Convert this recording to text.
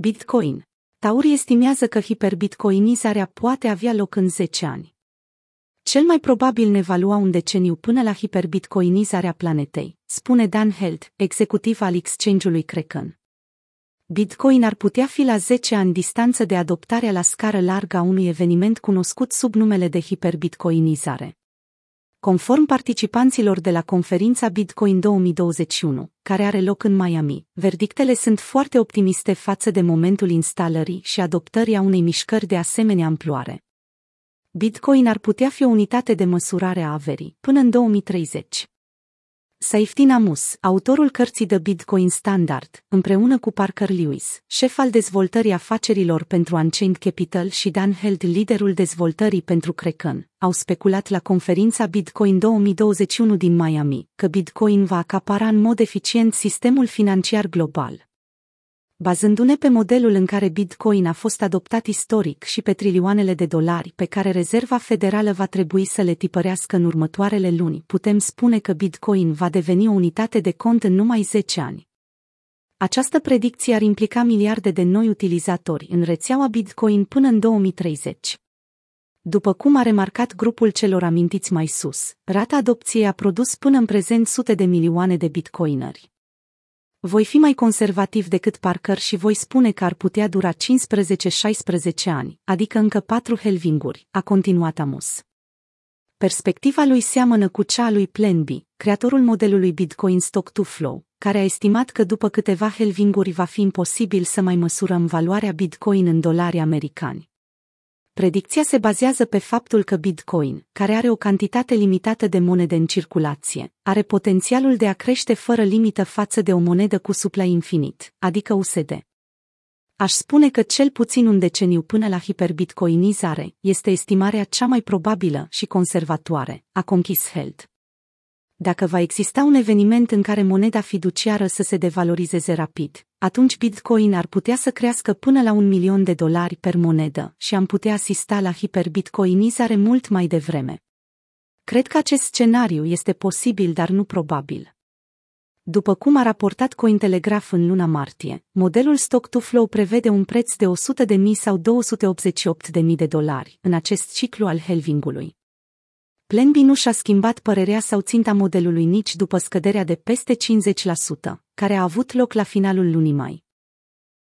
Bitcoin. Tauri estimează că hiperbitcoinizarea poate avea loc în 10 ani. Cel mai probabil ne va lua un deceniu până la hiperbitcoinizarea planetei, spune Dan Held, executiv al exchange-ului Kraken. Bitcoin ar putea fi la 10 ani distanță de adoptarea la scară largă a unui eveniment cunoscut sub numele de hiperbitcoinizare. Conform participanților de la conferința Bitcoin 2021, care are loc în Miami, verdictele sunt foarte optimiste față de momentul instalării și adoptării a unei mișcări de asemenea amploare. Bitcoin ar putea fi o unitate de măsurare a averii până în 2030. Saiftin Amus, autorul cărții The Bitcoin Standard, împreună cu Parker Lewis, șef al dezvoltării afacerilor pentru Unchained Capital și Dan Held, liderul dezvoltării pentru Kraken, au speculat la conferința Bitcoin 2021 din Miami că Bitcoin va acapara în mod eficient sistemul financiar global bazându-ne pe modelul în care Bitcoin a fost adoptat istoric și pe trilioanele de dolari pe care Rezerva Federală va trebui să le tipărească în următoarele luni, putem spune că Bitcoin va deveni o unitate de cont în numai 10 ani. Această predicție ar implica miliarde de noi utilizatori în rețeaua Bitcoin până în 2030. După cum a remarcat grupul celor amintiți mai sus, rata adopției a produs până în prezent sute de milioane de bitcoineri. Voi fi mai conservativ decât Parker și voi spune că ar putea dura 15-16 ani, adică încă patru helvinguri, a continuat Amos. Perspectiva lui seamănă cu cea a lui Plan B, creatorul modelului Bitcoin Stock to Flow, care a estimat că după câteva helvinguri va fi imposibil să mai măsurăm valoarea Bitcoin în dolari americani. Predicția se bazează pe faptul că Bitcoin, care are o cantitate limitată de monede în circulație, are potențialul de a crește fără limită față de o monedă cu supply infinit, adică USD. Aș spune că cel puțin un deceniu până la hiperbitcoinizare este estimarea cea mai probabilă și conservatoare, a conchis Held dacă va exista un eveniment în care moneda fiduciară să se devalorizeze rapid, atunci Bitcoin ar putea să crească până la un milion de dolari per monedă și am putea asista la hiperbitcoinizare mult mai devreme. Cred că acest scenariu este posibil, dar nu probabil. După cum a raportat Cointelegraph în luna martie, modelul Stock-to-Flow prevede un preț de 100.000 sau 288.000 de dolari în acest ciclu al helvingului. Plan B nu și-a schimbat părerea sau ținta modelului nici după scăderea de peste 50%, care a avut loc la finalul lunii mai.